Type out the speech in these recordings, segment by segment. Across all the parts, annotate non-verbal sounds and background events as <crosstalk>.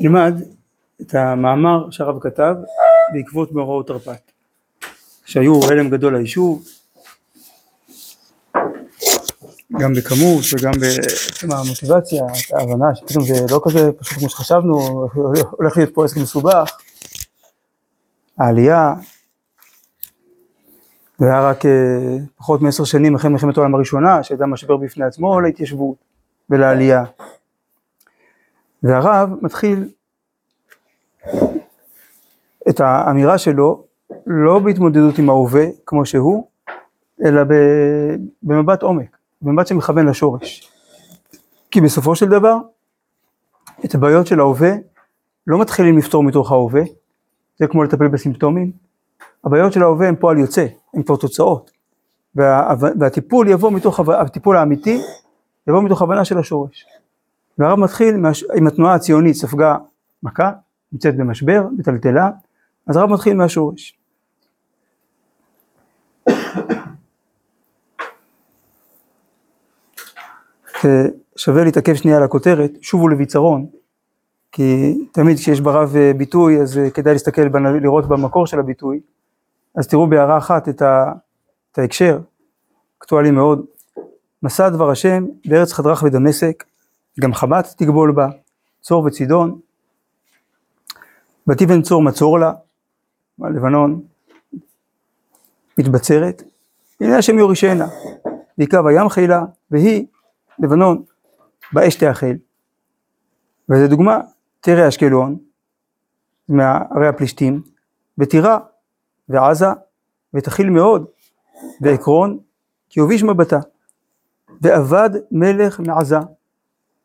נלמד את המאמר שהרב כתב בעקבות מאורעות תרפ"ט שהיו הלם גדול ליישוב גם בכמות וגם בעצם המוטיבציה, ההבנה שפתאום זה לא כזה פשוט כמו שחשבנו, הולך להיות פה עסק מסובך, העלייה, זה היה רק אה, פחות מעשר שנים אחרי מלחמת העולם הראשונה, שהייתה משבר בפני עצמו להתיישבות ולעלייה. והרב מתחיל את האמירה שלו לא בהתמודדות עם ההווה כמו שהוא, אלא במבט עומק, במבט שמכוון לשורש. כי בסופו של דבר, את הבעיות של ההווה לא מתחילים לפתור מתוך ההווה, זה כמו לטפל בסימפטומים, הבעיות של ההווה הם פועל יוצא, הם כבר תוצאות, וה, והטיפול יבוא מתוך, הטיפול האמיתי יבוא מתוך הבנה של השורש. והרב מתחיל עם התנועה הציונית ספגה מכה, נמצאת במשבר, בטלטלה, אז הרב מתחיל מהשורש. שווה להתעכב שנייה על הכותרת, שובו לביצרון, כי תמיד כשיש ברב אה, ביטוי אז אה, כדאי להסתכל, לראות במקור של הביטוי, אז תראו בהערה אחת את, ה, את ההקשר, אקטואלי מאוד, מסע דבר השם בארץ חדרך ודמשק, גם חמת תגבול בה, צור וצידון, ותיבן צור מצור לה, לבנון מתבצרת, הנה השם יורישנה, ויקב הים חילה, והיא, לבנון, באש תאכל. וזו דוגמה, תראה אשקלון, מערי הפלישתים, וטירה, ועזה, ותכיל מאוד, ועקרון, כי הוביש מבטה, ואבד מלך מעזה,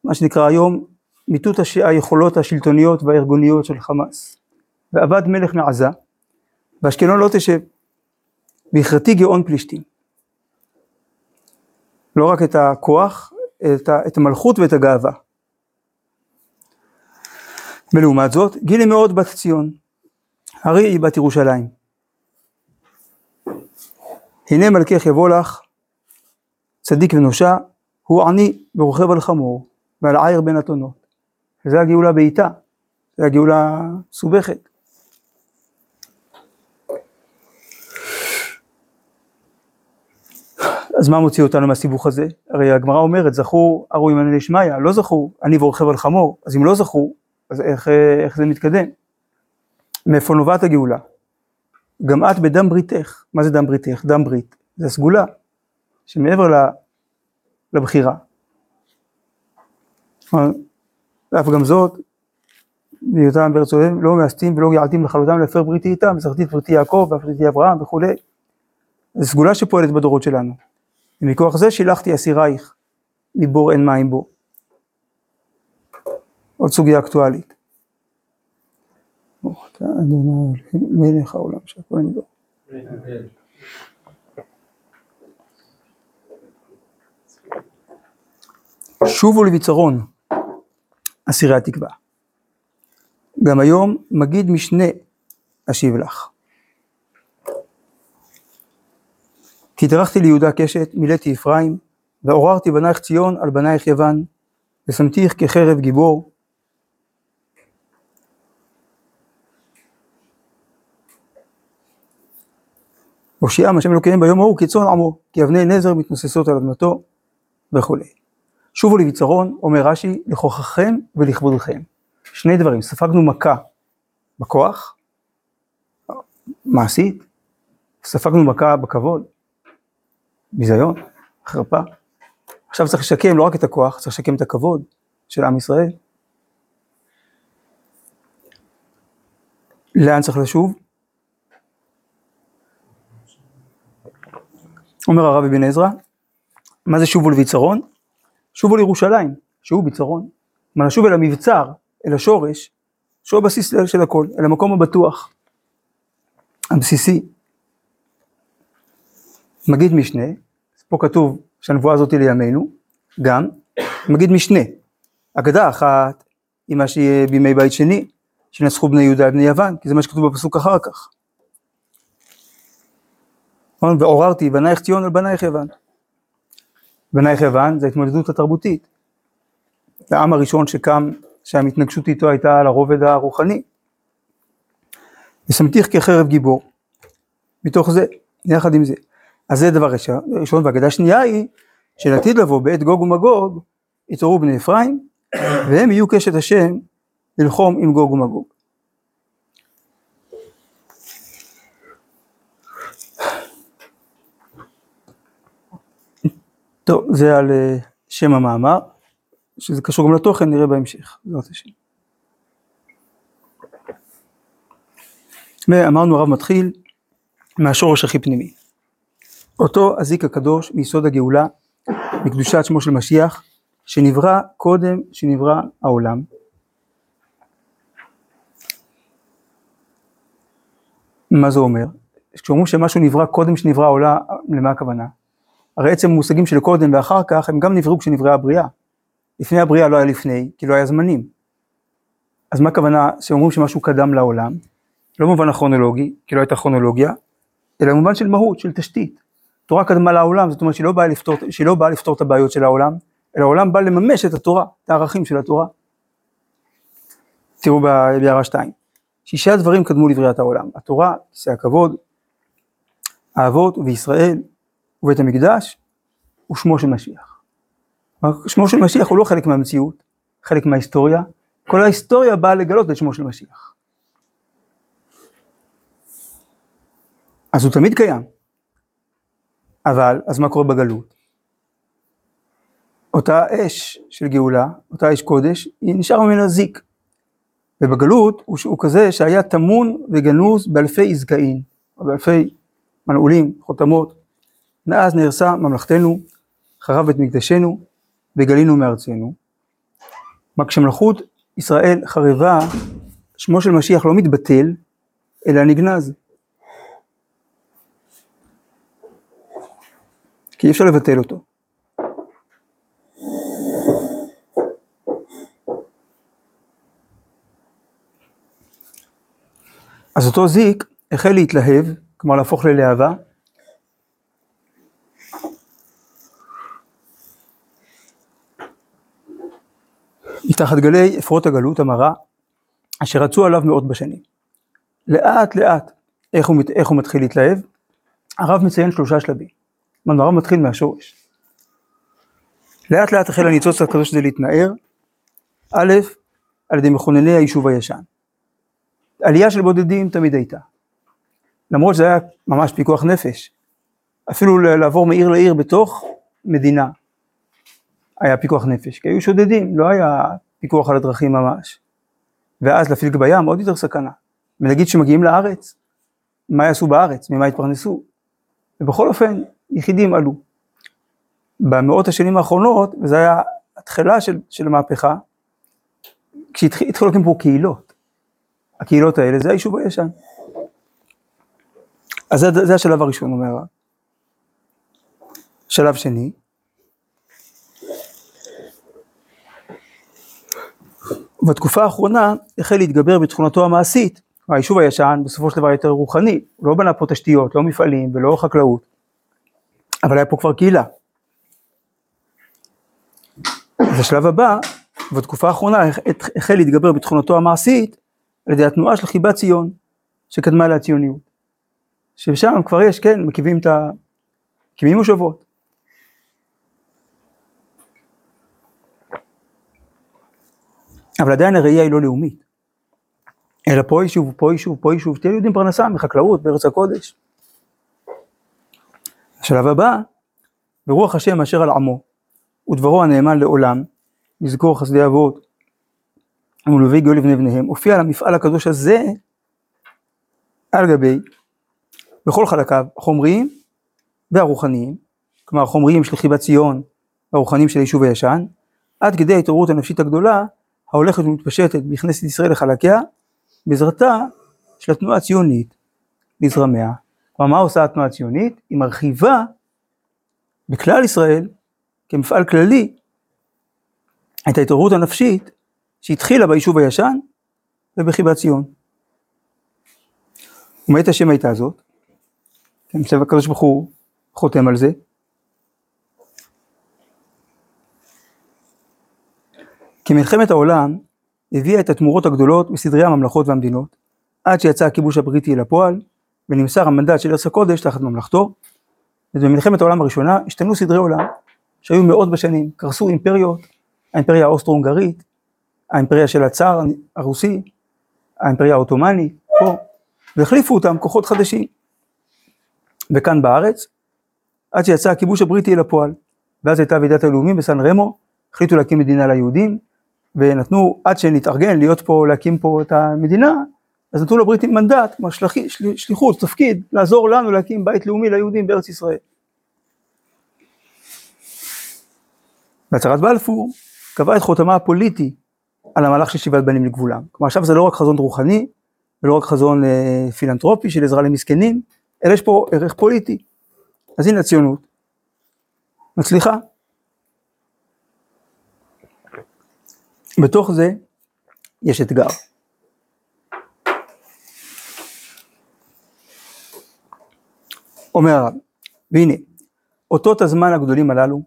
מה שנקרא היום מיטוט הש... היכולות השלטוניות והארגוניות של חמאס. ואבד מלך מעזה, ואשקלון לא תשב, והכרתי גאון פלישתים. לא רק את הכוח, את, ה... את המלכות ואת הגאווה. ולעומת זאת, גילי מאוד בת ציון, הרי היא בת ירושלים. הנה מלכך יבוא לך, צדיק ונושע, הוא עני ורוכב על חמור, ועל עיר בין אתונות. וזה הגאולה בעיטה, זה הגאולה מסובכת. אז מה מוציא אותנו מהסיבוך הזה? הרי הגמרא אומרת, זכו ארו ימני לשמיא, לא זכו, אני ורוכב על חמור, אז אם לא זכו, אז איך, איך זה מתקדם? מאיפה נובעת הגאולה? גם את בדם בריתך, מה זה דם בריתך? דם ברית, זה הסגולה, שמעבר לבחירה. ואף גם זאת, בהיותם בארץ אוהב, לא מאסתים ולא געלתים לכלותם להפר בריתי איתם, וזכרתי את בריתי יעקב ואף בריתי אברהם וכולי. זו סגולה שפועלת בדורות שלנו. ומכוח זה שילחתי אסירייך, מבור אין מים בו. עוד סוגיה אקטואלית. מלך העולם שהכל נדור. שובו לביצרון. אסירי התקווה. גם היום מגיד משנה אשיב לך. כי דרכתי ליהודה קשת, מילאתי אפרים, ועוררתי בנייך ציון על בנייך יוון, ושמתיך כחרב גיבור. הושיעם השם אלוקיהם ביום ההוא כצאן עמו, כי אבני נזר מתנוססות על אדמתו וכולי. שובו לביצרון, אומר רש"י, לכוחכם ולכבודכם. שני דברים, ספגנו מכה בכוח, מעשית, ספגנו מכה בכבוד, ביזיון, חרפה. עכשיו צריך לשקם לא רק את הכוח, צריך לשקם את הכבוד של עם ישראל. לאן צריך לשוב? אומר הרב אבן עזרא, מה זה שובו לביצרון? שובו לירושלים, שהוא ביצרון. כלומר, לשוב אל המבצר, אל השורש, שהוא הבסיס של הכל, אל המקום הבטוח, הבסיסי. מגיד משנה, פה כתוב שהנבואה הזאת היא לימינו, גם, מגיד משנה, אגדה אחת היא מה שיהיה בימי בית שני, שנצחו בני יהודה ובני יוון, כי זה מה שכתוב בפסוק אחר כך. נכון? ועוררתי בנייך ציון על בנייך יוון. בנייך יוון זה ההתמודדות התרבותית. זה העם הראשון שקם שהמתנגשות איתו הייתה על הרובד הרוחני. ושמתיך כחרב גיבור, מתוך זה, יחד עם זה. אז זה דבר ראשון, והאגדה השנייה היא שלעתיד לבוא בעת גוג ומגוג, יתעוררו בני אפרים, והם יהיו קשת השם ללחום עם גוג ומגוג. טוב, זה על אה, שם המאמר, שזה קשור גם לתוכן, נראה בהמשך, בעזרת השם. ואמרנו הרב מתחיל מהשורש הכי פנימי. אותו הזיק הקדוש מיסוד הגאולה, מקדושת שמו של משיח, שנברא קודם שנברא העולם. מה זה אומר? כשאומרים שמשהו נברא קודם שנברא העולם, למה הכוונה? הרי עצם המושגים של קודם ואחר כך הם גם נבראו כשנבראה הבריאה. לפני הבריאה לא היה לפני, כי לא היה זמנים. אז מה הכוונה שאומרים שמשהו קדם לעולם? לא במובן הכרונולוגי, כי לא הייתה כרונולוגיה, אלא במובן של מהות, של תשתית. תורה קדמה לעולם, זאת אומרת שהיא לא באה לפתור, לא באה לפתור את הבעיות של העולם, אלא העולם בא לממש את התורה, את הערכים של התורה. תראו בהערה 2. שישה דברים קדמו לבריאת העולם, התורה, כיסא הכבוד, האבות וישראל ובית המקדש ושמו של משיח. שמו של משיח הוא לא חלק מהמציאות, חלק מההיסטוריה, כל ההיסטוריה באה לגלות את שמו של משיח. אז הוא תמיד קיים. אבל, אז מה קורה בגלות? אותה אש של גאולה, אותה אש קודש, היא נשאר ממנה זיק. ובגלות הוא, הוא כזה שהיה טמון וגנוז באלפי עזקאים, או באלפי מנעולים, חותמות. מאז נהרסה ממלכתנו, חרב בית מקדשנו, וגלינו מארצנו. מה כשמלכות ישראל חרבה, שמו של משיח לא מתבטל, אלא נגנז. כי אי אפשר לבטל אותו. אז אותו זיק החל להתלהב, כלומר להפוך ללהבה. מתחת גלי אפרות הגלות המרה, אשר רצו עליו מאות בשנים. לאט לאט, איך הוא, איך הוא מתחיל להתלהב? הרב מציין שלושה שלבים. הרב מתחיל מהשורש. לאט לאט החל הניצוץ הקדוש הזה להתנער, א', על ידי מכונני היישוב הישן. עלייה של בודדים תמיד הייתה. למרות שזה היה ממש פיקוח נפש. אפילו לעבור מעיר לעיר בתוך מדינה היה פיקוח נפש, כי היו שודדים, לא היה פיקוח על הדרכים ממש. ואז להפליג בים עוד יותר סכנה. ונגיד שמגיעים לארץ, מה יעשו בארץ, ממה יתפרנסו. ובכל אופן, יחידים עלו. במאות השנים האחרונות, וזו הייתה התחלה של, של המהפכה, כשהתחילו להקים פה קהילות. הקהילות האלה זה היישוב הישן. אז זה, זה השלב הראשון, אומר. שלב שני, בתקופה האחרונה החל להתגבר בתכונתו המעשית, היישוב הישן בסופו של דבר יותר רוחני, הוא לא בנה פה תשתיות, לא מפעלים ולא חקלאות, אבל היה פה כבר קהילה. אז השלב הבא, בתקופה האחרונה החל להתגבר בתכונתו המעשית על ידי התנועה של חיבת ציון, שקדמה לציוניות. ששם כבר יש, כן, מקימים את ה... מקימים מושבות. אבל עדיין הראייה היא לא לאומית. אלא פה יישוב, פה יישוב, פה יישוב, תהיה יהודים פרנסה מחקלאות בארץ הקודש. השלב הבא, ברוח השם אשר על עמו, ודברו הנאמן לעולם, לזכור חסדי אבות, ולביא גאול לבני בניהם, הופיע על המפעל הקדוש הזה, על גבי, בכל חלקיו, החומריים והרוחניים, כלומר החומריים של חיבת ציון, והרוחניים של היישוב הישן, עד כדי ההתעוררות הנפשית הגדולה, ההולכת ומתפשטת בכנסת ישראל לחלקיה, בעזרתה של התנועה הציונית לזרמיה. כלומר, מה עושה התנועה הציונית? היא מרחיבה בכלל ישראל, כמפעל כללי, את ההתעוררות הנפשית שהתחילה ביישוב הישן ובחיבת ציון. ומאת השם הייתה זאת? כן, הקדוש ברוך הוא חותם על זה. כי מלחמת העולם הביאה את התמורות הגדולות בסדרי הממלכות והמדינות, עד שיצא הכיבוש הבריטי לפועל, ונמסר המנדט של ארץ הקודש תחת ממלכתו. ובמלחמת העולם הראשונה השתנו סדרי עולם שהיו מאות בשנים, קרסו אימפריות, האימפריה האוסטרו-הונגרית, האימפריה של הצאר הרוסי, האימפריה העות'מאנית, פה, והחליפו אותם כוחות חדשים. וכאן בארץ, עד שיצא הכיבוש הבריטי אל הפועל, ואז הייתה ועידת הלאומים בסן רמו, החליטו להקים מדינה ליהודים, ונתנו, עד שנתארגן להיות פה, להקים פה את המדינה, אז נתנו לבריטים מנדט, כלומר שליח, שליחות, תפקיד, לעזור לנו להקים בית לאומי ליהודים בארץ ישראל. בהצהרת בלפור קבע את חותמה הפוליטי על המהלך של שיבת בנים לגבולם. כלומר עכשיו זה לא רק חזון רוחני, ולא רק חזון אה, פילנטרופי של עזרה למסכנים, אלא יש פה ערך פוליטי. אז הנה הציונות, מצליחה. בתוך זה יש אתגר. אומר הרב, והנה, אותות הזמן הגדולים הללו,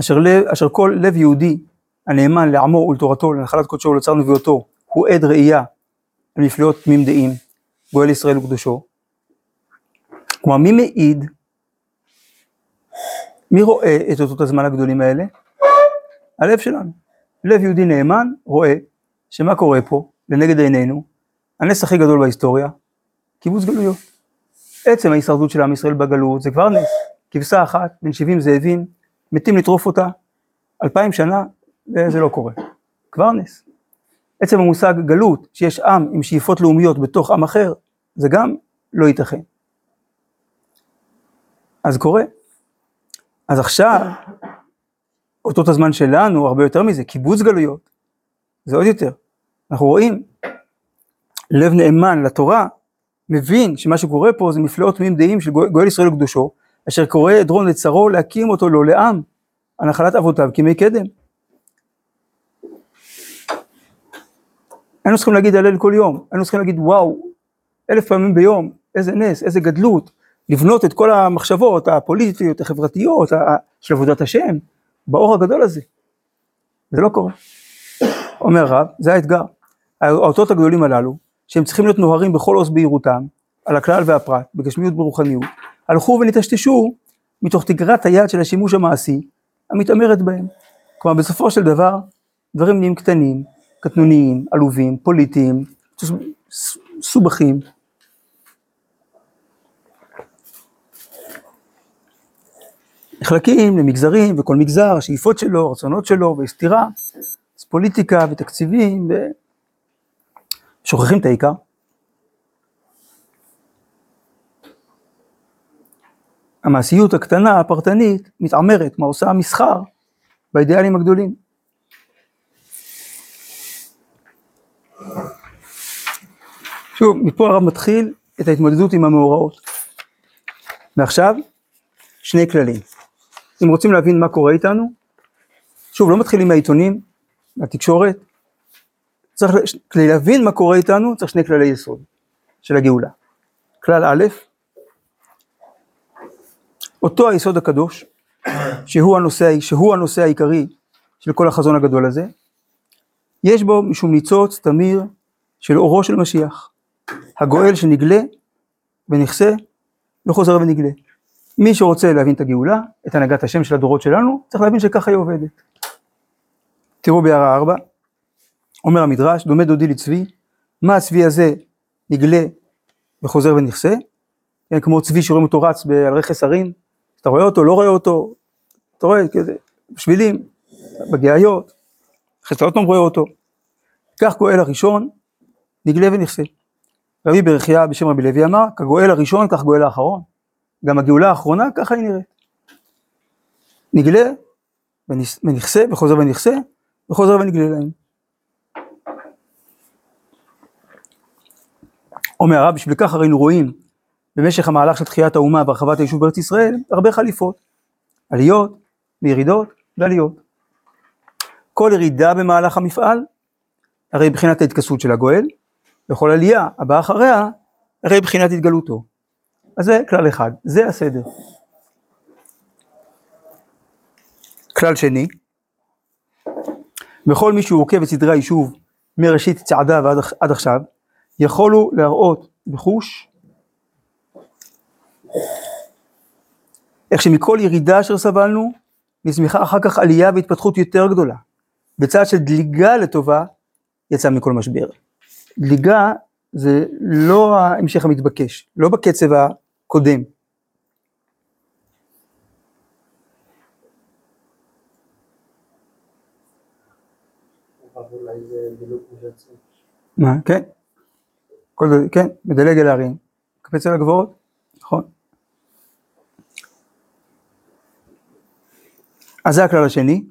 אשר, לב, אשר כל לב יהודי הנאמן לעמו ולתורתו, לנחלת קודשו ולצר נביאותו, הוא עד ראייה על מפלאות תמים דעים, גואל ישראל וקדושו. כלומר, מי מעיד? מי רואה את אותות הזמן הגדולים האלה? הלב שלנו. לב יהודי נאמן רואה שמה קורה פה, לנגד עינינו, הנס הכי גדול בהיסטוריה, קיבוץ גלויות. עצם ההישרדות של עם ישראל בגלות זה כבר נס. כבשה אחת, בין 70 זאבים, מתים לטרוף אותה, אלפיים שנה, וזה לא קורה. כבר נס. עצם המושג גלות, שיש עם עם שאיפות לאומיות בתוך עם אחר, זה גם לא ייתכן. אז קורה. אז עכשיו, אותות הזמן שלנו, הרבה יותר מזה, קיבוץ גלויות, זה עוד יותר. אנחנו רואים, לב נאמן לתורה, מבין שמה שקורה פה זה מפלאות תמימים דעים של גואל ישראל וקדושו, אשר קורא עדרון לצרו להקים אותו לו לעם, הנחלת אבותיו כימי קדם. היינו צריכים להגיד הלל כל יום, היינו צריכים להגיד וואו, אלף פעמים ביום, איזה נס, איזה גדלות, לבנות את כל המחשבות הפוליטיות, החברתיות, של עבודת השם, באור הגדול הזה. זה לא קורה. אומר רב, זה האתגר. האותות הגדולים הללו, שהם צריכים להיות נוהרים בכל עוז בהירותם, על הכלל והפרט, בגשמיות וברוחניות, הלכו ונטשטשו מתוך תגרת היד של השימוש המעשי, המתעמרת בהם. כלומר, בסופו של דבר, דברים נהיים קטנים, קטנוניים, עלובים, פוליטיים, מסובכים. נחלקים למגזרים, וכל מגזר, השאיפות שלו, הרצונות שלו, וסתירה, אז פוליטיקה ותקציבים, ושוכחים את העיקר. המעשיות הקטנה, הפרטנית, מתעמרת, מה עושה המסחר באידיאלים הגדולים. שוב, מפה הרב מתחיל את ההתמודדות עם המאורעות. ועכשיו, שני כללים. אם רוצים להבין מה קורה איתנו, שוב, לא מתחילים מהעיתונים, מהתקשורת, צריך, כדי להבין מה קורה איתנו, צריך שני כללי יסוד של הגאולה. כלל א', אותו היסוד הקדוש, שהוא הנושא, שהוא הנושא העיקרי של כל החזון הגדול הזה, יש בו משום ניצוץ תמיר של אורו של משיח, הגואל שנגלה ונכסה וחוזר ונגלה. מי שרוצה להבין את הגאולה, את הנהגת השם של הדורות שלנו, צריך להבין שככה היא עובדת. תראו בהערה ארבע, אומר המדרש, דומה דודי לצבי, מה הצבי הזה נגלה וחוזר ונכסה, כן, כמו צבי שרואים אותו רץ על רכס הרים, אתה רואה אותו, לא רואה אותו, אתה רואה כזה, בשבילים, בגאיות, אחרי שאתה עוד פעם רואה אותו. כך גואל הראשון, נגלה ונכסה. רבי ברכיה בשם רבי לוי אמר, כגואל הראשון, כך גואל האחרון. גם הגאולה האחרונה, ככה היא נראית. נגלה ונכסה, וחוזר ונכסה, וחוזר ונגלה להם. אומר הרב, בשביל כך הרי רואים במשך המהלך של תחיית האומה והרחבת היישוב בארץ ישראל, הרבה חליפות, עליות וירידות ועליות. כל ירידה במהלך המפעל, הרי בחינת ההתכסות של הגואל, וכל עלייה הבאה אחריה, הרי בחינת התגלותו. אז זה כלל אחד, זה הסדר. כלל שני, וכל מי שהוא עוקב את סדרי היישוב מראשית צעדה ועד עד עכשיו, יכולו להראות בחוש איך שמכל ירידה אשר סבלנו, נצמיחה אחר כך עלייה והתפתחות יותר גדולה. בצד של דליגה לטובה, יצא מכל משבר. דליגה זה לא ההמשך המתבקש, לא בקצב הקודם. מה, כן, כל זה, כן, מדלג אל ההרים, מקפץ על הגבוהות, נכון. אז זה הכלל השני,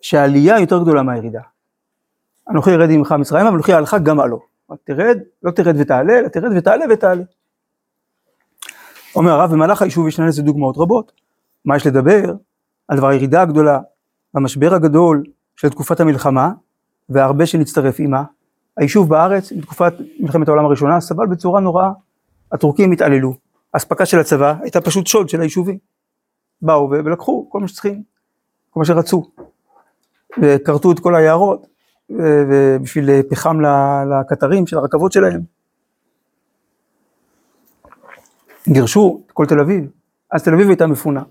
שהעלייה יותר גדולה מהירידה. אנוכי ירד עמך מצרימה ואנוכי אעלך גם עלו. תרד, לא תרד ותעלה, אלא תרד ותעלה ותעלה. אומר הרב, במהלך היישוב ישנן לזה דוגמאות רבות. מה יש לדבר? על דבר הירידה הגדולה, המשבר הגדול של תקופת המלחמה, והרבה שנצטרף עימה. היישוב בארץ, בתקופת מלחמת העולם הראשונה, סבל בצורה נוראה. הטורקים התעללו. האספקה של הצבא הייתה פשוט שוד של היישובים. באו ולקחו כל מה שצריכים, כל מה שרצו. וכרתו את כל היערות, ובשביל פחם לקטרים של הרכבות שלהם. גירשו את כל תל אביב, אז תל אביב הייתה מפונה.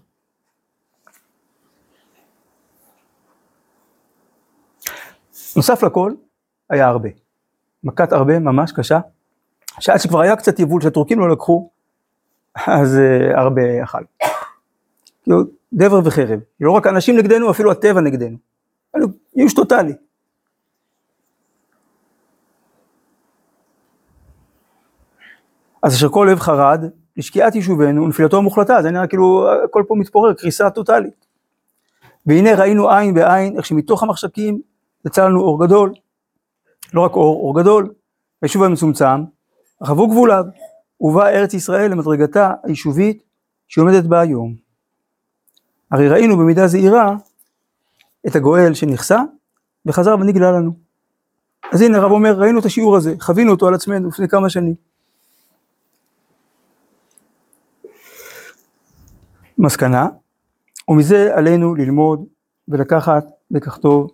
נוסף לכל, היה הרבה. מכת הרבה ממש קשה, שעד שכבר היה קצת יבול שהטורקים לא לקחו, אז uh, הרבה אכל. כאילו, דבר וחרב. לא רק אנשים נגדנו, אפילו הטבע נגדנו. ייאוש טוטאלי. אז אשר כל לב חרד לשקיעת יישובינו ונפילתו המוחלטה, זה נראה כאילו הכל פה מתפורר, קריסה טוטאלית. והנה ראינו עין בעין איך שמתוך המחשכים יצא לנו אור גדול, לא רק אור, אור גדול, היישוב המצומצם, רחבו גבוליו, ובאה ארץ ישראל למדרגתה היישובית שהיא עומדת בה היום. הרי ראינו במידה זהירה את הגואל שנכסה וחזר ונגלה לנו. אז הנה הרב אומר, ראינו את השיעור הזה, חווינו אותו על עצמנו לפני כמה שנים. מסקנה, ומזה עלינו ללמוד ולקחת לקח טוב.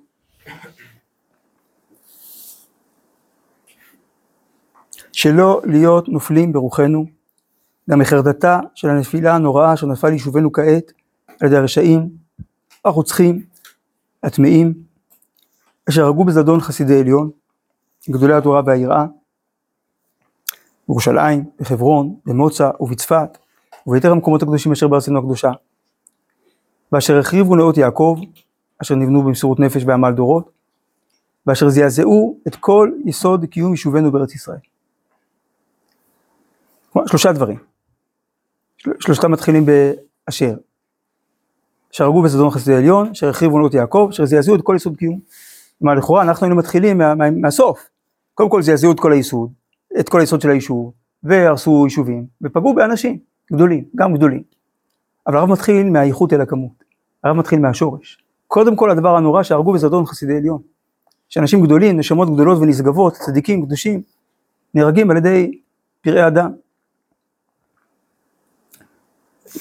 שלא להיות נופלים ברוחנו, גם מחרדתה של הנפילה הנוראה אשר נפל יישובנו כעת על ידי הרשעים, הרוצחים, הטמאים, אשר הרגו בזדון חסידי עליון, גדולי התורה והיראה, בירושלים, בחברון, במוצא ובצפת, וביתר המקומות הקדושים אשר בארצנו הקדושה. ואשר החריבו נאות יעקב, אשר נבנו במסירות נפש בעמל דורות, ואשר זעזעו את כל יסוד קיום יישובנו בארץ ישראל. שלושה דברים. שלושתם מתחילים באשר. אשר הרגו בזדון חסידי עליון, אשר החריבו נאות יעקב, אשר זעזעו את כל יסוד קיום. כלומר לכאורה אנחנו היינו מתחילים מה, מה, מהסוף. קודם כל זעזעו את כל היסוד, את כל היסוד של היישוב, והרסו יישובים, ופגעו באנשים. גדולים, גם גדולים. אבל הרב מתחיל מהאיכות אל הכמות, הרב מתחיל מהשורש. קודם כל הדבר הנורא שהרגו בזדון חסידי עליון. שאנשים גדולים, נשמות גדולות ונשגבות, צדיקים, קדושים, נהרגים על ידי פראי אדם.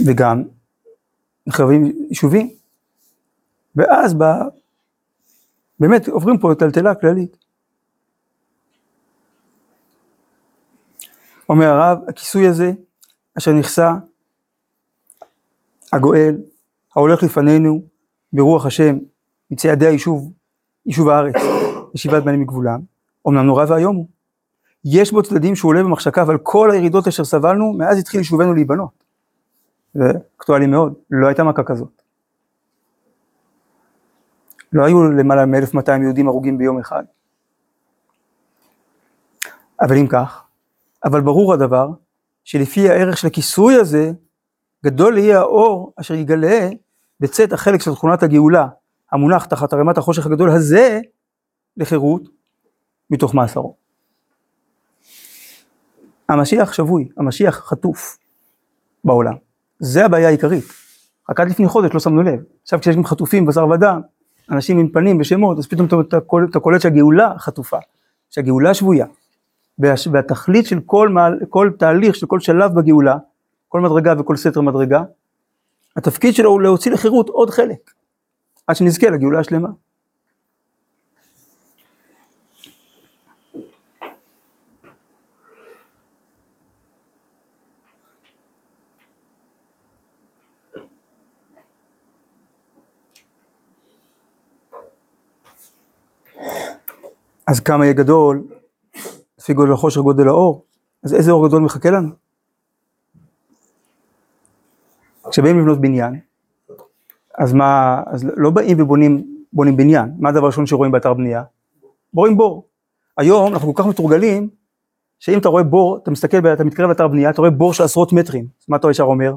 וגם נחרבים יישובים. ואז בא, באמת עוברים פה טלטלה כללית. אומר הרב, הכיסוי הזה אשר נכסה הגואל ההולך לפנינו ברוח השם מצעדי היישוב, יישוב הארץ, <coughs> ישיבת בנים מגבולם, אמנם נורא ואיום הוא. יש בו צדדים שהוא עולה במחשקיו על כל הירידות אשר סבלנו, מאז התחיל יישובנו להיבנות. זה אקטואלי מאוד, לא הייתה מכה כזאת. לא היו למעלה מ-1200 יהודים הרוגים ביום אחד. אבל אם כך, אבל ברור הדבר שלפי הערך של הכיסוי הזה, גדול יהיה האור אשר יגלה בצאת החלק של תכונת הגאולה, המונח תחת ערימת החושך הגדול הזה, לחירות מתוך מאסרו. המשיח שבוי, המשיח חטוף בעולם. זה הבעיה העיקרית. רק עד לפני חודש לא שמנו לב. עכשיו כשיש גם חטופים בשר ודם, אנשים עם פנים ושמות, אז פתאום אתה קולט שהגאולה חטופה, שהגאולה שבויה. והתכלית של כל, מעל, כל תהליך, של כל שלב בגאולה, כל מדרגה וכל סתר מדרגה, התפקיד שלו הוא להוציא לחירות עוד חלק, עד שנזכה לגאולה השלמה. אז כמה יהיה גדול לפי גודל החושך גודל האור, אז איזה אור גדול מחכה לנו? כשבאים לבנות בניין, אז מה, אז לא באים ובונים בונים בניין, מה הדבר הראשון שרואים באתר בנייה? רואים בור. היום אנחנו כל כך מתורגלים, שאם אתה רואה בור, אתה מסתכל, אתה מתקרב לאתר בנייה, אתה רואה בור של עשרות מטרים, מה אתה ישר אומר?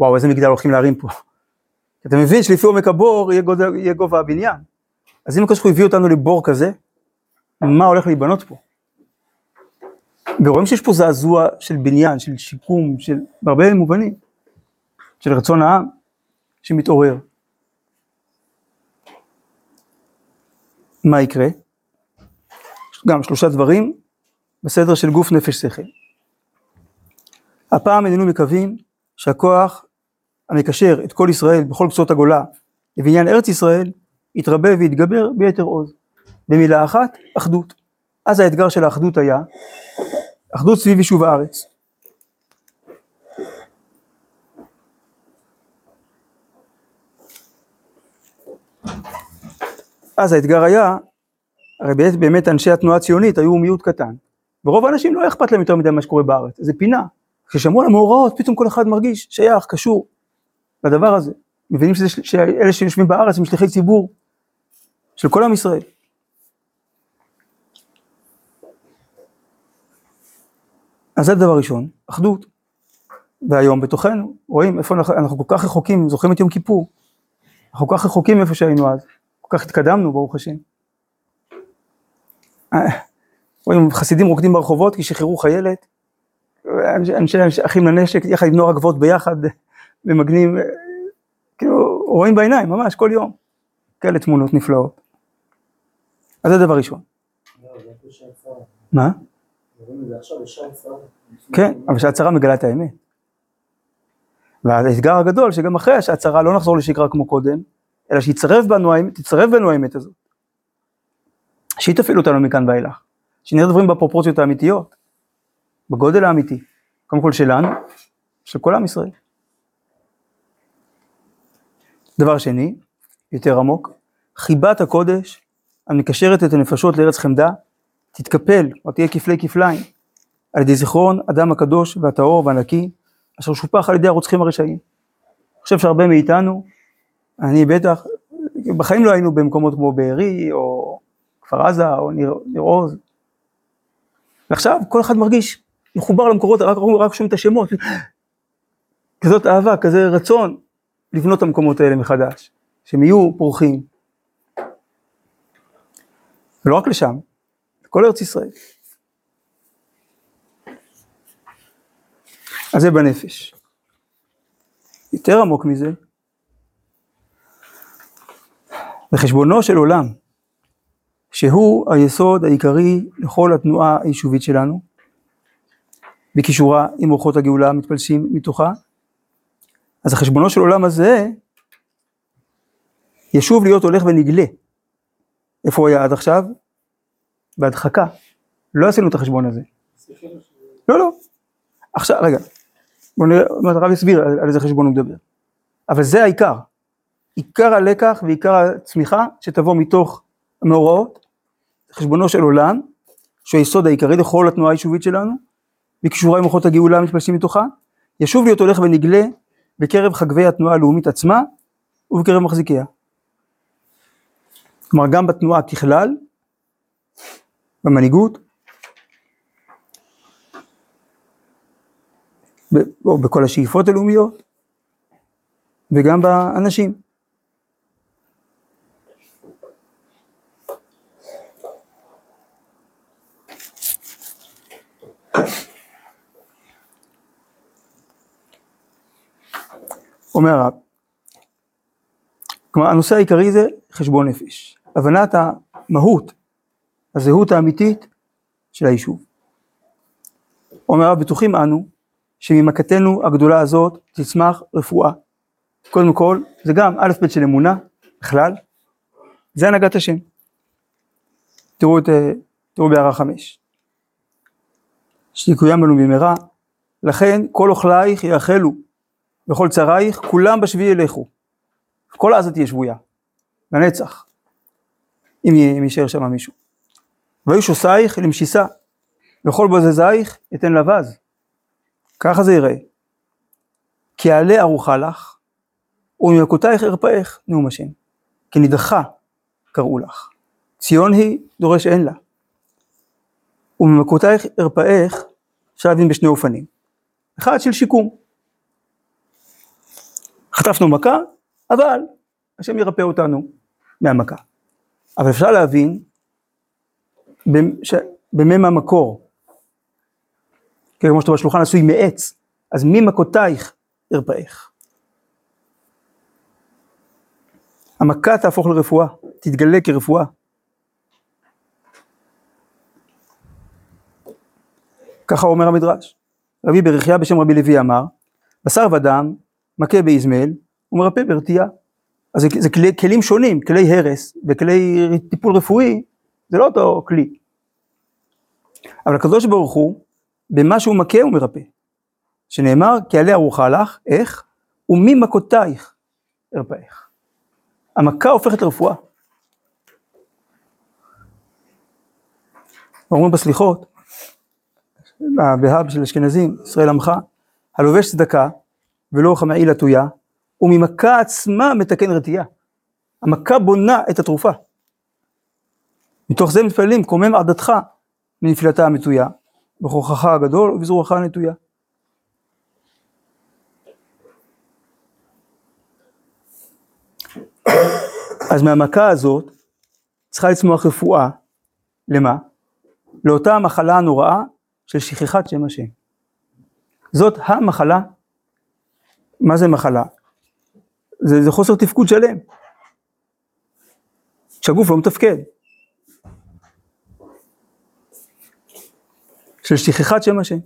וואו, איזה מגדל הולכים להרים פה. אתה מבין שלפי עומק הבור יהיה, גודל, יהיה גובה הבניין. אז אם הקדוש הוא הביא אותנו לבור כזה, מה הולך להיבנות פה? ורואים שיש פה זעזוע של בניין, של שיקום, של בהרבה מובנים, של רצון העם שמתעורר. מה יקרה? גם שלושה דברים בסדר של גוף נפש שכל. הפעם איננו מקווים שהכוח המקשר את כל ישראל בכל קצות הגולה לבניין ארץ ישראל יתרבה ויתגבר ביתר עוז. במילה אחת, אחדות. אז האתגר של האחדות היה אחדות סביב יישוב הארץ. אז האתגר היה, הרי באמת, באמת אנשי התנועה הציונית היו מיעוט קטן, ורוב האנשים לא אכפת להם יותר מדי מה שקורה בארץ, זה פינה. כששמעו על המאורעות, פתאום כל אחד מרגיש שייך, קשור לדבר הזה. מבינים שזה, שאלה שיושבים בארץ הם שליחי ציבור של כל עם ישראל. אז זה דבר ראשון, אחדות. והיום בתוכנו, רואים איפה אנחנו, אנחנו כל כך רחוקים, זוכרים את יום כיפור. אנחנו כל כך רחוקים מאיפה שהיינו אז, כל כך התקדמנו ברוך השם. רואים חסידים רוקדים ברחובות כי שחררו חיילת, אנשי אחים לנשק יחד עם נוער הגבוהות ביחד, ממגנים, כאילו רואים בעיניים ממש כל יום, כאלה תמונות נפלאות. אז זה דבר ראשון. מה? כן, אבל שהצהרה מגלה את האמת. והאתגר הגדול שגם אחרי שהצהרה לא נחזור לשגרה כמו קודם, אלא שיצרב בנו, תצרב בנו האמת הזאת. שהיא תפעיל אותנו מכאן ואילך. שנראה דברים בפרופורציות האמיתיות, בגודל האמיתי, קודם כל שלנו, של כל עם ישראל. דבר שני, יותר עמוק, חיבת הקודש המקשרת את הנפשות לארץ חמדה, תתקפל, או תהיה כפלי כפליים, על ידי זיכרון אדם הקדוש והטהור והנקי, אשר שופח על ידי הרוצחים הרשעים. אני חושב שהרבה מאיתנו, אני בטח, בחיים לא היינו במקומות כמו בארי, או כפר עזה, או ניר, ניר עוז. ועכשיו כל אחד מרגיש מחובר למקורות, רק, רק שומעים את השמות. כזאת אהבה, כזה רצון לבנות את המקומות האלה מחדש, שהם יהיו פורחים. ולא רק לשם, לכל ארץ ישראל. אז זה בנפש. יותר עמוק מזה, בחשבונו של עולם, שהוא היסוד העיקרי לכל התנועה היישובית שלנו, בקישורה עם אורחות הגאולה המתפלשים מתוכה, אז החשבונו של עולם הזה ישוב להיות הולך ונגלה. איפה הוא היה עד עכשיו? בהדחקה. לא עשינו את החשבון הזה. לא, לא. עכשיו, רגע, בוא נראה, הרב יסביר על איזה חשבון הוא מדבר. אבל זה העיקר. עיקר הלקח ועיקר הצמיחה שתבוא מתוך המאורעות, חשבונו של עולם, שהוא היסוד העיקרי לכל התנועה היישובית שלנו, בקשורה עם מוחות הגאולה המתפלשים מתוכה, ישוב להיות הולך ונגלה בקרב חגבי התנועה הלאומית עצמה ובקרב מחזיקיה. כלומר גם בתנועה ככלל, במנהיגות, או בכל השאיפות הלאומיות, וגם באנשים. אומר הרב, כלומר הנושא העיקרי זה חשבון נפש, הבנת המהות, הזהות האמיתית של היישוב. אומר הרב, בטוחים אנו שממכתנו הגדולה הזאת תצמח רפואה. קודם כל, זה גם א' ב' של אמונה בכלל, זה הנהגת השם. תראו את, תראו בהערה חמש. שיקוים בנו במהרה, לכן כל אוכלייך יאכלו וכל צריך, כולם בשביעי ילכו. כל עזה תהיה שבויה, לנצח, אם יישאר שם מישהו. והיו שוסייך למשיסה, וכל בוזזייך אתן לבז. ככה זה ייראה. כי עלה ארוחה לך, וממכותייך ארפאך, נאום השם. כי נדחה קראו לך. ציון היא דורש אין לה. וממכותייך ארפאך, אפשר להבין בשני אופנים. אחד של שיקום. חטפנו מכה, אבל השם ירפא אותנו מהמכה. אבל אפשר להבין במם המקור. כמו שאתה בשולחן עשוי מעץ, אז ממכותייך ארפאך. המכה תהפוך לרפואה, תתגלה כרפואה. ככה אומר המדרש. רבי ברכיה בשם רבי לוי אמר, בשר ודם מכה באזמל ומרפא ברתיעה. אז זה, זה כלי, כלים שונים, כלי הרס וכלי טיפול רפואי, זה לא אותו כלי. אבל הקדוש ברוך הוא, במה שהוא מכה הוא מרפא. שנאמר, כי עליה ארוחה לך, איך? וממכותייך ארפאך. המכה הופכת לרפואה. אומרים בסליחות, בהאב של אשכנזים, ישראל עמך, הלובש צדקה ולא חמאי לתויה, וממכה עצמה מתקן רתיעה. המכה בונה את התרופה. מתוך זה מתפללים, קומם עדתך מנפילתה המתויה, בכוחך הגדול ובזרועך הנטויה. אז מהמכה הזאת צריכה לצמוח רפואה, למה? לאותה המחלה הנוראה של שכחת שם השם. זאת המחלה, מה זה מחלה? זה, זה חוסר תפקוד שלם. שהגוף לא מתפקד. של שכחת שם השם.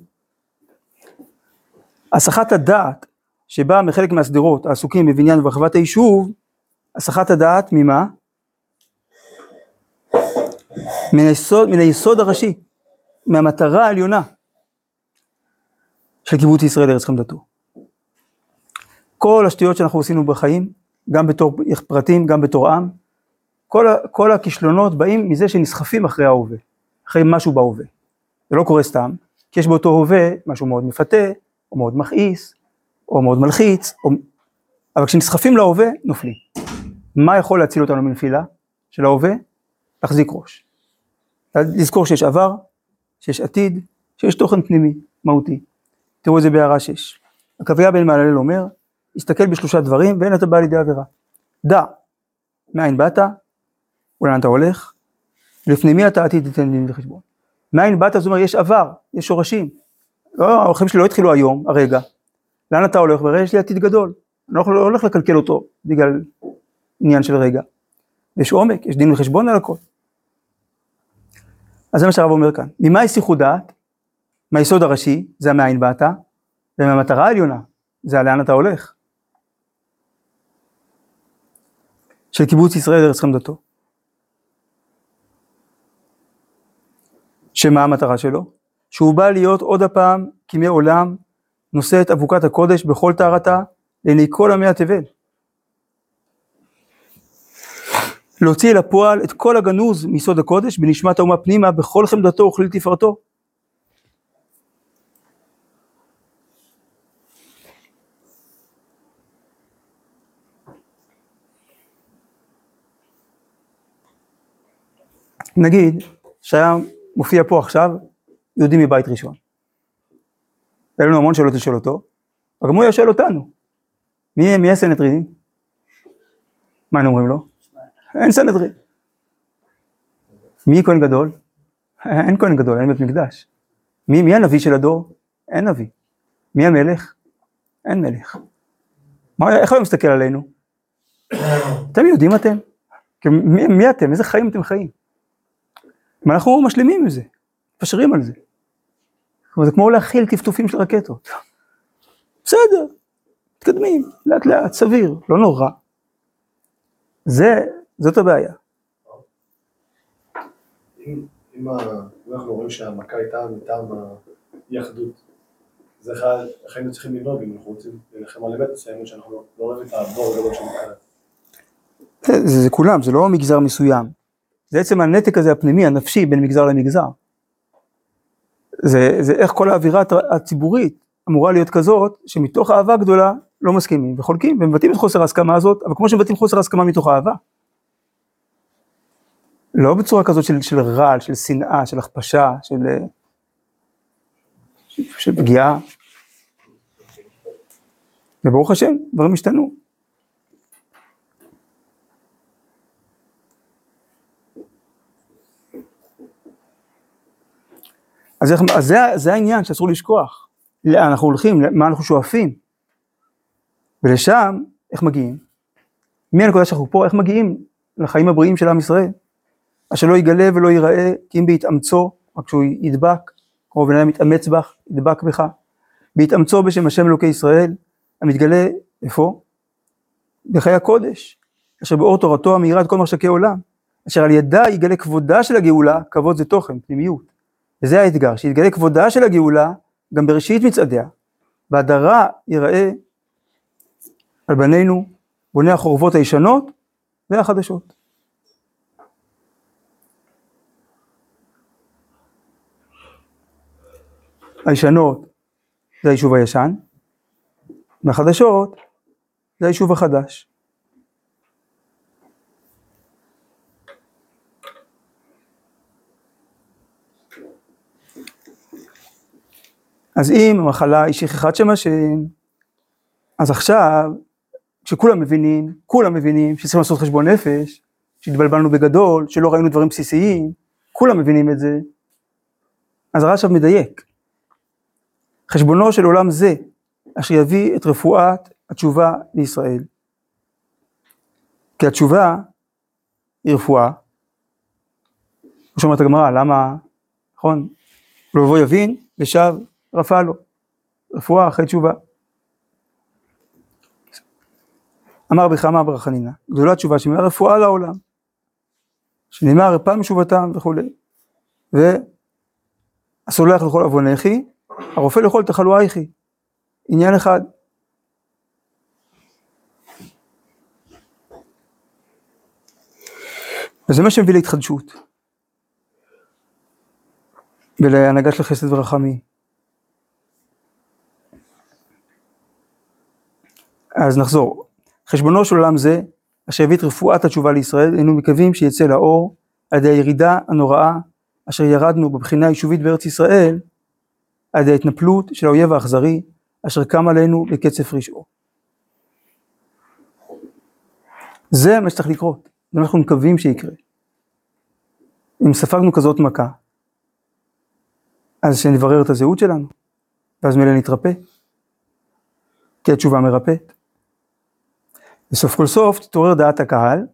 הסחת הדעת שבאה מחלק מהשדרות העסוקים בבניין וברחבת היישוב, הסחת הדעת ממה? מן היסוד, מן היסוד הראשי, מהמטרה העליונה של קיבוץ ישראל ארץ חמדתו. כל השטויות שאנחנו עשינו בחיים, גם בתור פרטים, גם בתור עם, כל, כל הכישלונות באים מזה שנסחפים אחרי ההווה, אחרי משהו בהווה. זה לא קורה סתם, כי יש באותו הווה משהו מאוד מפתה, או מאוד מכעיס, או מאוד מלחיץ, או... אבל כשנסחפים להווה, נופלים. מה יכול להציל אותנו מנפילה של ההווה? להחזיק ראש. לזכור שיש עבר, שיש עתיד, שיש תוכן פנימי, מהותי. תראו את זה בהערה 6. עקביה בן מהללל אומר, הסתכל בשלושה דברים ואין אתה בא לידי עבירה. דע מאין באת ולאן אתה הולך, לפני מי אתה עתיד תיתן דין וחשבון. מאין באת זאת אומרת יש עבר, יש שורשים. לא, החיים שלי לא התחילו היום, הרגע. לאן אתה הולך? והרי יש לי עתיד גדול. אני לא, לא הולך לקלקל אותו בגלל עניין של רגע. יש עומק, יש דין וחשבון על הכל. אז זה מה שהרב אומר כאן. ממה הסיחו דעת? מהיסוד הראשי, זה המאין באת, ומהמטרה העליונה, זה לאן אתה הולך. של קיבוץ ישראל ארץ חמדתו. שמה המטרה שלו? שהוא בא להיות עוד הפעם כימי עולם, נושא את אבוקת הקודש בכל טהרתה לעיני כל עמי התבל. להוציא אל הפועל את כל הגנוז מיסוד הקודש בנשמת האומה פנימה בכל חמדתו וכליל תפארתו. נגיד שהיה מופיע פה עכשיו יהודי מבית ראשון. היה לנו המון שאלות לשאול אותו, אבל גם הוא ישאל אותנו. מי, מי הסנהדרינים? מה הם אומרים לו? אין סנהדרין. מי כהן גדול? אין כהן גדול, אין בית מקדש. מי, מי הנביא של הדור? אין נביא. מי המלך? אין מלך. מה, איך הוא מסתכל עלינו? אתם יודעים אתם? מי, מי אתם? איזה חיים אתם חיים? ואנחנו משלימים עם זה, מתפשרים על זה. זה כמו להכיל טפטופים של רקטות. בסדר, מתקדמים, לאט לאט, סביר, לא נורא. זה, זאת הבעיה. אם, אנחנו רואים שהמכה הייתה מטעם האי-אחדות, זה אחד, איך היינו צריכים לנהוג אם אנחנו רוצים להילחם על אמת מסוימת שאנחנו לא אוהבים את הבור הגדול של זה כולם, זה לא מגזר מסוים. זה עצם הנתק הזה הפנימי, הנפשי, בין מגזר למגזר. זה, זה איך כל האווירה הציבורית אמורה להיות כזאת, שמתוך אהבה גדולה לא מסכימים וחולקים ומבטאים את חוסר ההסכמה הזאת, אבל כמו שמבטאים חוסר הסכמה מתוך אהבה. לא בצורה כזאת של, של רעל, של שנאה, של הכפשה, של, של, פגיעה. וברוך השם, דברים השתנו. אז, אז זה, זה העניין שאסור לשכוח. לאן אנחנו הולכים, מה אנחנו שואפים. ולשם, איך מגיעים? מהנקודה שאנחנו פה, איך מגיעים לחיים הבריאים של עם ישראל? אשר לא יגלה ולא ייראה, כי אם בהתאמצו, רק שהוא ידבק, כמו בן אדם מתאמץ בך, ידבק בך. בהתאמצו בשם השם אלוקי ישראל, המתגלה, איפה? בחיי הקודש, אשר באור תורתו המאירה את כל משקי עולם, אשר על ידה יגלה כבודה של הגאולה, כבוד זה תוכן, פנימיות. וזה האתגר, שיתגלה כבודה של הגאולה גם בראשית מצעדיה. בהדרה ייראה על בנינו, בוני החורבות הישנות והחדשות. הישנות זה היישוב הישן, והחדשות זה היישוב החדש. אז אם המחלה היא שכחת שם השם, אז עכשיו, כשכולם מבינים, כולם מבינים שצריכים לעשות חשבון נפש, שהתבלבלנו בגדול, שלא ראינו דברים בסיסיים, כולם מבינים את זה, אז הרש"ב מדייק. חשבונו של עולם זה, אשר יביא את רפואת התשובה לישראל. כי התשובה היא רפואה. כמו שאומרת הגמרא, למה, נכון? ולבוא יבין ושב רפא לו. רפואה אחרי תשובה. אמר בכמה אמר חנינא, גדולה תשובה שמעה רפואה לעולם. שנאמר רפא משובתם וכולי. והסולח לכל עוונךי, הרופא לכל תחלואייכי. עניין אחד. וזה מה שמביא להתחדשות. ולהנהגה של חסד ורחמים. אז נחזור. חשבונו של עולם זה, אשר הביא את רפואת התשובה לישראל, היינו מקווים שיצא לאור על ידי הירידה הנוראה אשר ירדנו בבחינה היישובית בארץ ישראל, על ידי ההתנפלות של האויב האכזרי, אשר קם עלינו בקצף רשעו. זה מה שצריך לקרות, זה מה שאנחנו מקווים שיקרה. אם ספגנו כזאת מכה, אז שנברר את הזהות שלנו, ואז מילא נתרפא, כי התשובה מרפאת. וסוף כל סוף תתעורר דעת הקהל,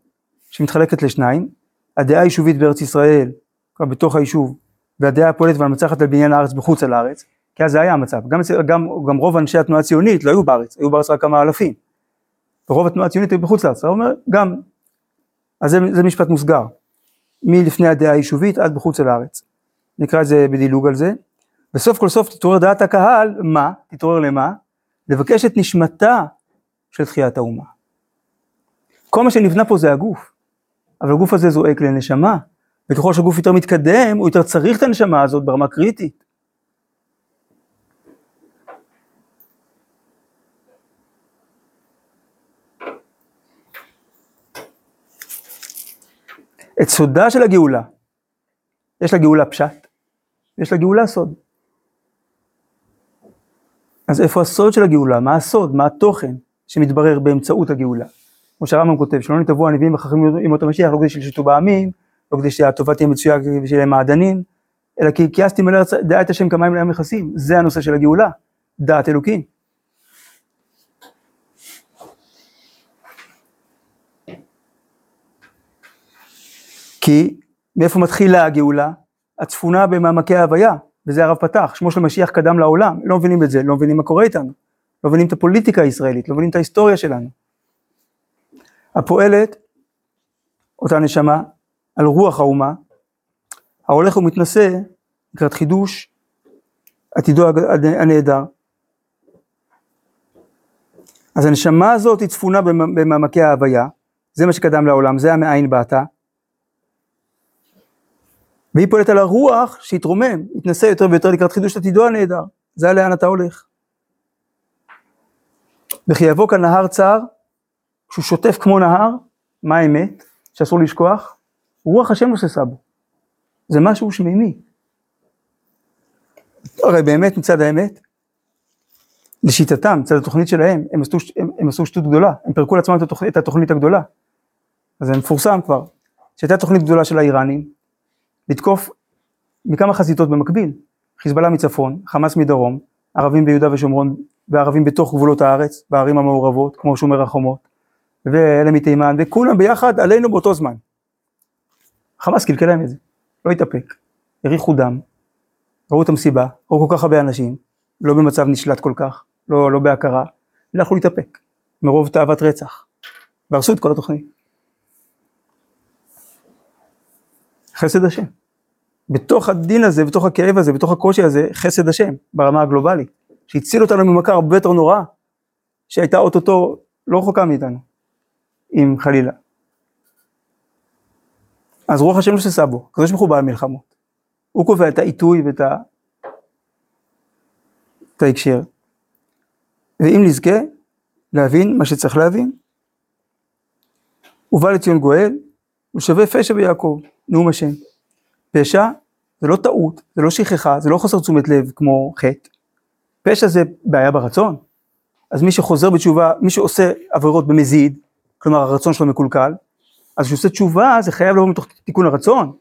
שמתחלקת לשניים, הדעה היישובית בארץ ישראל, כבר בתוך היישוב, והדעה הפועלת והמנצחת על בניין הארץ בחוץ על הארץ, כי אז זה היה המצב, גם, גם, גם רוב אנשי התנועה הציונית לא היו בארץ, היו בארץ רק כמה אלפים, ורוב התנועה הציונית היו בחוץ לארץ, הוא אומר גם, אז זה, זה משפט מוסגר, מלפני הדעה היישובית עד בחוץ על הארץ, נקרא את זה בדילוג על זה, בסוף כל סוף תתעורר דעת הקהל, מה? תתעורר למה? לבקש את נשמתה של תחיית האומה. כל מה שנבנה פה זה הגוף, אבל הגוף הזה זועק לנשמה, וככל שהגוף יותר מתקדם, הוא יותר צריך את הנשמה הזאת ברמה קריטית. את סודה של הגאולה, יש לגאולה פשט, יש לגאולה סוד. אז איפה הסוד של הגאולה? מה הסוד? מה התוכן שמתברר באמצעות הגאולה? כמו שהרמב"ם כותב, שלא נתבעו הנביאים וחכמים ימות המשיח, לא כדי שישתו בעמים, לא כדי שהטובה תהיה מצויה ושיהיה מעדנים, אלא כי כייסתי מלא דעה את השם כמים לים מכסים, זה הנושא של הגאולה, דעת אלוקים. כי מאיפה מתחילה הגאולה? הצפונה במעמקי ההוויה, וזה הרב פתח, שמו של משיח קדם לעולם, לא מבינים את זה, לא מבינים מה קורה איתנו, לא מבינים את הפוליטיקה הישראלית, לא מבינים את ההיסטוריה שלנו. הפועלת, אותה נשמה, על רוח האומה, ההולך ומתנשא לקראת חידוש עתידו הנהדר. אז הנשמה הזאת היא צפונה במעמקי ההוויה, זה מה שקדם לעולם, זה המאין באת. והיא פועלת על הרוח שיתרומם, יתנסה יותר ויותר לקראת חידוש עתידו הנהדר. זה לאן אתה הולך. וכי יבוא כאן נהר צר, שהוא שוטף כמו נהר, מה האמת? שאסור לשכוח? רוח השם נוססה בו. זה משהו שמימי. הרי באמת מצד האמת, לשיטתם, מצד התוכנית שלהם, הם עשו, הם, הם עשו שטות גדולה, הם פירקו לעצמם את התוכנית, את התוכנית הגדולה. אז זה מפורסם כבר, שהייתה תוכנית גדולה של האיראנים, לתקוף מכמה חזיתות במקביל, חיזבאללה מצפון, חמאס מדרום, ערבים ביהודה ושומרון וערבים בתוך גבולות הארץ, בערים המעורבות, כמו שומר החומות, ואלה מתימן, וכולם ביחד עלינו באותו זמן. חמאס קלקל להם את זה, לא התאפק, הריחו דם, ראו את המסיבה, ראו כל כך הרבה אנשים, לא במצב נשלט כל כך, לא, לא בהכרה, לא יכלו להתאפק, מרוב תאוות רצח, והרסו את כל התוכנית. חסד השם. בתוך הדין הזה, בתוך הכאב הזה, בתוך הקושי הזה, חסד השם, ברמה הגלובלית, שהציל אותנו ממכה הרבה יותר נוראה, שהייתה אוטוטו לא רחוקה מאיתנו, אם חלילה. אז רוח השם שסע בו, הקדוש ברוך הוא בעל מלחמות. הוא קובע את העיתוי ואת ה... את ההקשר. ואם נזכה להבין מה שצריך להבין, ובא לציון גואל, הוא שווה פשע ביעקב, נאום השם. פשע זה לא טעות, זה לא שכחה, זה לא חוסר תשומת לב כמו חטא. פשע זה בעיה ברצון. אז מי שחוזר בתשובה, מי שעושה עבירות במזיד, כלומר הרצון שלו מקולקל, אז כשהוא עושה תשובה זה חייב לבוא מתוך תיקון הרצון,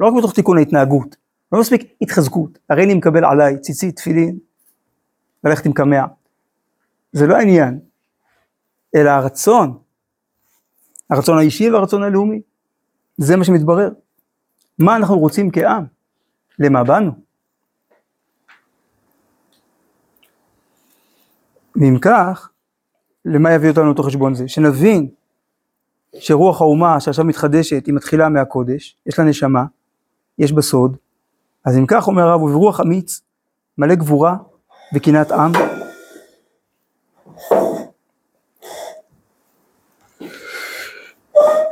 לא רק מתוך תיקון ההתנהגות, לא מספיק התחזקות, הרי אני מקבל עליי ציצית, תפילין, ללכת עם קמע. זה לא העניין, אלא הרצון, הרצון האישי והרצון הלאומי, זה מה שמתברר. מה אנחנו רוצים כעם? למה באנו? ואם כך, למה יביא אותנו אותו חשבון זה? שנבין שרוח האומה שעכשיו מתחדשת היא מתחילה מהקודש, יש לה נשמה, יש בה סוד, אז אם כך אומר הרב, וברוח אמיץ, מלא גבורה וקנאת עם,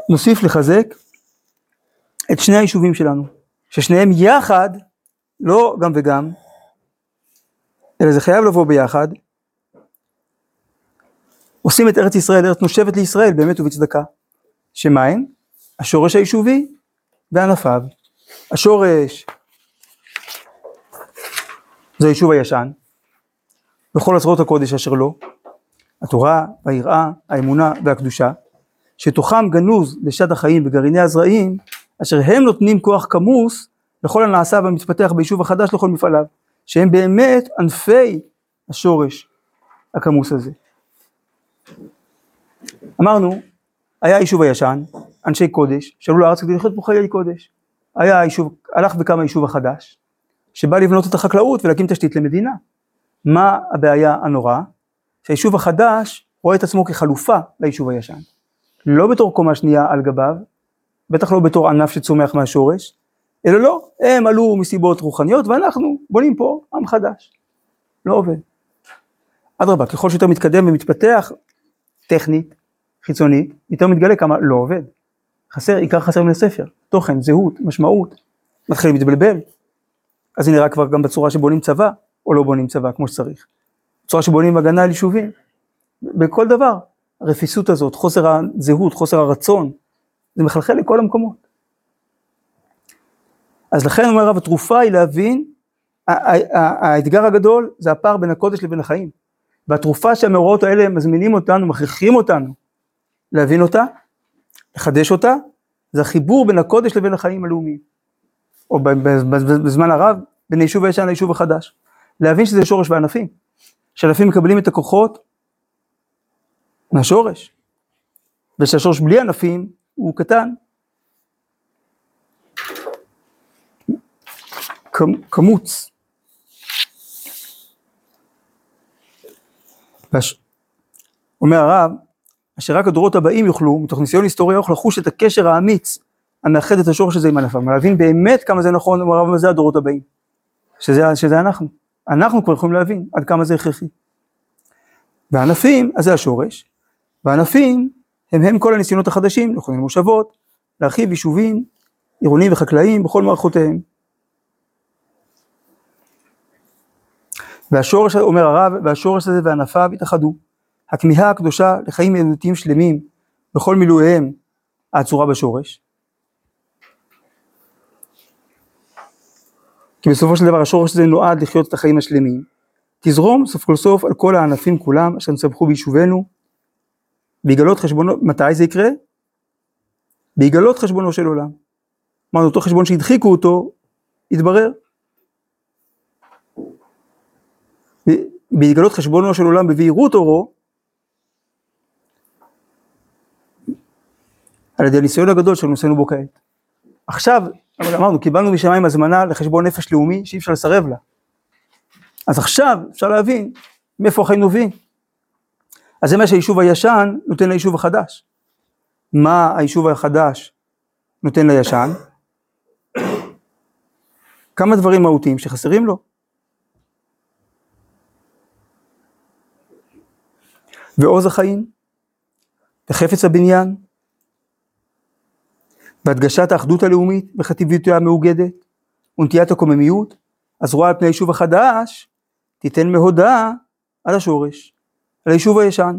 נוסיף לחזק את שני היישובים שלנו, ששניהם יחד, לא גם וגם, אלא זה חייב לבוא ביחד, עושים את ארץ ישראל, ארץ נושבת לישראל, באמת ובצדקה. שמה הם? השורש היישובי וענפיו. השורש זה היישוב הישן, וכל עצרות הקודש אשר לו, התורה, היראה, האמונה והקדושה, שתוכם גנוז לשד החיים וגרעיני הזרעים, אשר הם נותנים כוח כמוס לכל הנעשה והמתפתח ביישוב החדש לכל מפעליו, שהם באמת ענפי השורש הכמוס הזה. אמרנו, היה היישוב הישן, אנשי קודש, שעלו לארץ כדי לחיות פה חיי קודש. היה היישוב, הלך וקם היישוב החדש, שבא לבנות את החקלאות ולהקים תשתית למדינה. מה הבעיה הנוראה? שהיישוב החדש רואה את עצמו כחלופה ליישוב הישן. לא בתור קומה שנייה על גביו, בטח לא בתור ענף שצומח מהשורש, אלא לא, הם עלו מסיבות רוחניות ואנחנו בונים פה עם חדש. לא עובד. אדרבה, ככל שיותר מתקדם ומתפתח, טכנית, חיצונית, יותר מתגלה כמה לא עובד. חסר, עיקר חסר מן הספר, תוכן, זהות, משמעות, מתחילים להתבלבל. אז זה נראה כבר גם בצורה שבונים צבא, או לא בונים צבא כמו שצריך. בצורה שבונים הגנה על יישובים, בכל דבר. הרפיסות הזאת, חוסר הזהות, חוסר הרצון, זה מחלחל לכל המקומות. אז לכן אומר הרב, התרופה היא להבין, האתגר הגדול זה הפער בין הקודש לבין החיים. והתרופה שהמאורעות האלה מזמינים אותנו, מכריחים אותנו להבין אותה, לחדש אותה, זה החיבור בין הקודש לבין החיים הלאומיים. או בזמן הרב, בין היישוב הישן ליישוב החדש. להבין שזה שורש וענפים. שענפים מקבלים את הכוחות מהשורש. ושהשורש בלי ענפים הוא קטן. קמוץ. אומר הרב, אשר רק הדורות הבאים יוכלו, מתוך ניסיון היסטורי ארוך, לחוש את הקשר האמיץ המאחד את השורש הזה עם ענפיו, להבין באמת כמה זה נכון, אומר הרב, זה הדורות הבאים, שזה, שזה אנחנו, אנחנו כבר יכולים להבין עד כמה זה הכרחי. והענפים, אז זה השורש, והענפים הם הם כל הניסיונות החדשים, לכונן מושבות, להרחיב יישובים עירוניים וחקלאיים בכל מערכותיהם. והשורש, אומר הרב, והשורש הזה וענפיו התאחדו. הכמיהה הקדושה לחיים ילדותיים שלמים בכל מילואיהם העצורה בשורש. כי בסופו של דבר השורש הזה נועד לחיות את החיים השלמים. תזרום סוף כל סוף על כל הענפים כולם אשר נצמחו ביישובנו, ויגלות חשבונו, מתי זה יקרה? ויגלות חשבונו של עולם. אמרנו, אותו חשבון שהדחיקו אותו, יתברר. בהתגלות חשבונו של עולם בבהירות אורו, על ידי הניסיון הגדול שנושאנו בו כעת. עכשיו, אבל אמרנו, קיבלנו משמיים הזמנה לחשבון נפש לאומי שאי אפשר לסרב לה. אז עכשיו אפשר להבין מאיפה החיים נובעים. אז זה מה שהיישוב הישן נותן ליישוב החדש. מה היישוב החדש נותן לישן? כמה דברים מהותיים שחסרים לו. ועוז החיים, וחפץ הבניין, והדגשת האחדות הלאומית וחטיביותה המאוגדת, ונטיית הקוממיות, אז רואה על פני היישוב החדש, תיתן מהודה על השורש, על היישוב הישן,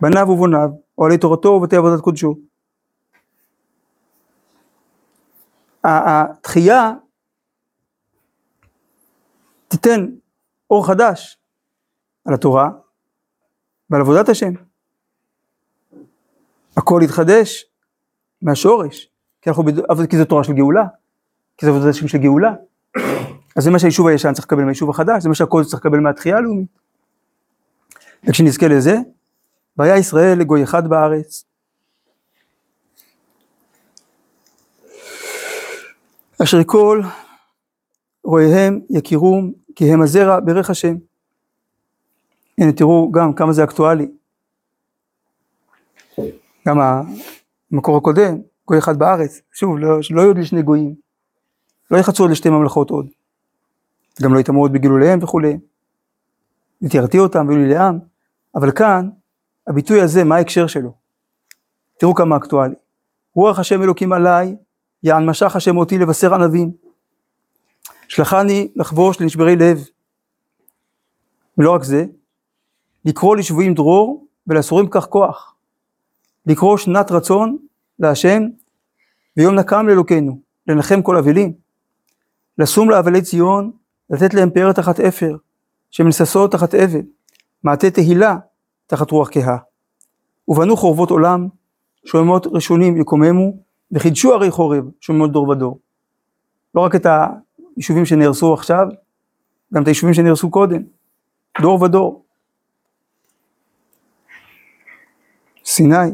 בניו ובוניו, אוהלי תורתו ובתי עבודת קודשו. התחייה תיתן אור חדש על התורה ועל עבודת השם. הכל יתחדש מהשורש, כי, אנחנו, כי זו תורה של גאולה, כי זו עבודת השם של גאולה. אז זה מה שהיישוב הישן צריך לקבל מהיישוב החדש, זה מה שהכל צריך לקבל מהתחייה הלאומית. וכשנזכה לזה, והיה ישראל לגוי אחד בארץ. אשר כל רואיהם יכירום כי הם הזרע ברך השם. הנה תראו גם כמה זה אקטואלי. גם המקור הקודם, גוי אחד בארץ, שוב, לא, שלא יהיו עוד לשני גויים, לא יחצו עוד לשתי ממלכות עוד, גם לא יטמעו עוד בגילוליהם וכולי, ותירתי אותם ויהיו לי לעם, אבל כאן, הביטוי הזה, מה ההקשר שלו? תראו כמה אקטואלי. רוח השם אלוקים עליי, יען משך השם אותי לבשר ענבים. שלחני לחבוש לנשברי לב. ולא רק זה, לקרוא לשבויים דרור ולאסורים כך כוח. לקרוא שנת רצון להשם ויום נקם לאלוקינו, לנחם כל אבלים. לשום לאבלי ציון, לתת להם פאר תחת אפר, שמנססות תחת אבל, מעטה תהילה תחת רוח כהה. ובנו חורבות עולם, שוממות ראשונים יקוממו, וחידשו ערי חורב, שוממות דור ודור. לא רק את היישובים שנהרסו עכשיו, גם את היישובים שנהרסו קודם, דור ודור. סיני,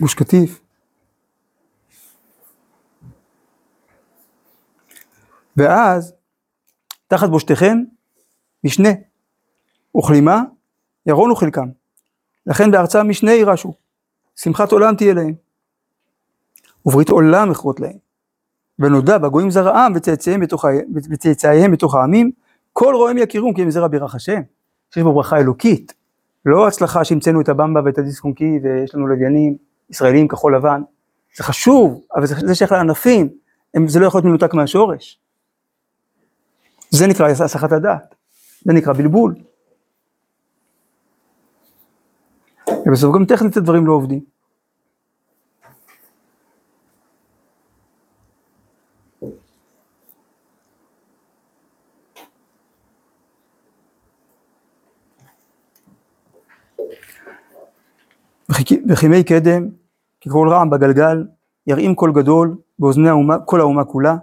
גוש קטיף. ואז, תחת בושתכם, משנה, וכלימה, ירונו חלקם. לכן בארצם משנה יירשו, שמחת עולם תהיה להם. וברית עולם אכרות להם. ונודע בגויים זרעם וצאצאיהם בתוך, וצאצאיהם בתוך העמים, כל רואיהם יכירום כי הם זרע בירך השם, שיש בו ברכה אלוקית. לא הצלחה שהמצאנו את הבמבה ואת הדיסק און ויש לנו לוויינים ישראלים כחול לבן. זה חשוב, אבל זה, זה שייך לענפים, הם, זה לא יכול להיות מנותק מהשורש. זה נקרא הסחת הדעת, זה נקרא בלבול. ובסוף גם טכנית הדברים לא עובדים. וכימי קדם, ככל רעם בגלגל, ירעים קול גדול באוזני האומה, כל האומה כולה,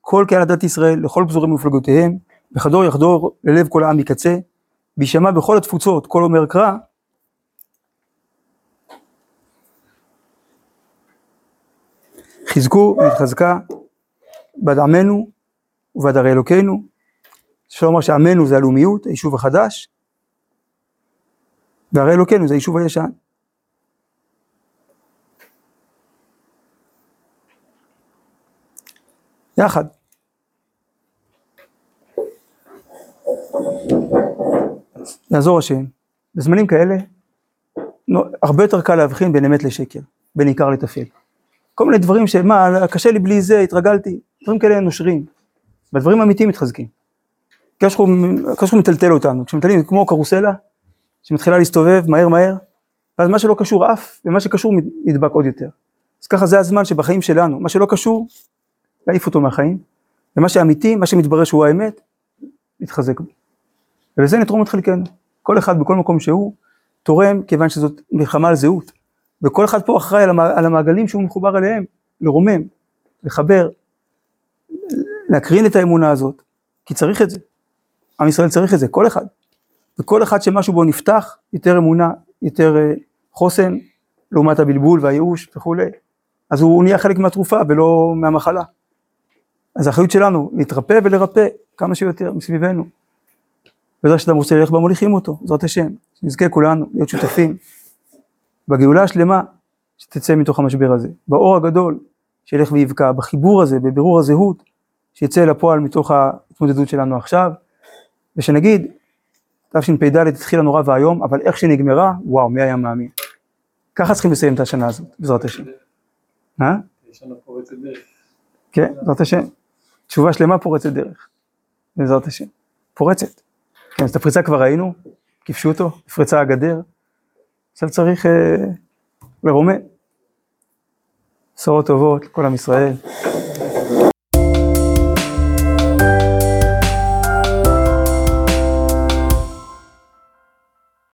כל קהל דת ישראל, לכל פזורי מפלגותיהם, בחדור יחדור ללב כל העם מקצה, ויישמע בכל התפוצות כל אומר קרא, חזקו והתחזקה בעד עמנו ובעד ערי אלוקינו. אפשר לומר שעמנו זה הלאומיות, היישוב החדש, וערי אלוקינו זה היישוב הישן. יחד. יעזור השם. בזמנים כאלה הרבה יותר קל להבחין בין אמת לשקר, בין עיקר לטפל. כל מיני דברים שמה, קשה לי בלי זה, התרגלתי, דברים כאלה נושרים. והדברים האמיתיים מתחזקים. הקדוש ברוך הוא מטלטל אותנו, כשמטלטלים כמו קרוסלה, שמתחילה להסתובב מהר מהר, ואז מה שלא קשור עף, ומה שקשור נדבק עוד יותר. אז ככה זה הזמן שבחיים שלנו, מה שלא קשור, להעיף אותו מהחיים, ומה שאמיתי, מה שמתברר שהוא האמת, להתחזק בו. ובזה נתרום את חלקנו. כל אחד בכל מקום שהוא, תורם, כיוון שזאת מלחמה על זהות. וכל אחד פה אחראי על המעגלים שהוא מחובר אליהם, לרומם, לחבר, להקרין את האמונה הזאת, כי צריך את זה. עם ישראל צריך את זה, כל אחד. וכל אחד שמשהו בו נפתח, יותר אמונה, יותר אה, חוסן, לעומת הבלבול והייאוש וכולי, אז הוא נהיה חלק מהתרופה ולא מהמחלה. אז האחריות שלנו להתרפא ולרפא כמה שיותר מסביבנו. בעזרת שאתה רוצה ללכת במוליכים אותו, בעזרת השם, שנזכה כולנו להיות שותפים בגאולה השלמה שתצא מתוך המשבר הזה, באור הגדול שילך ויבקע, בחיבור הזה, בבירור הזהות, שיצא לפועל מתוך ההתמודדות שלנו עכשיו, ושנגיד, תשפ"ד התחילה נורא ואיום, אבל איך שנגמרה, וואו, מי היה מאמין. ככה צריכים לסיים את השנה הזאת, בעזרת השם. אה? שנה פורצת דרך. כן, בעזרת השם. תשובה שלמה פורצת דרך, בעזרת השם. פורצת. כן, אז את הפריצה כבר ראינו, כיפשו אותו, נפרצה הגדר. עכשיו צריך אה, לרומם. בשורות טובות לכל עם ישראל.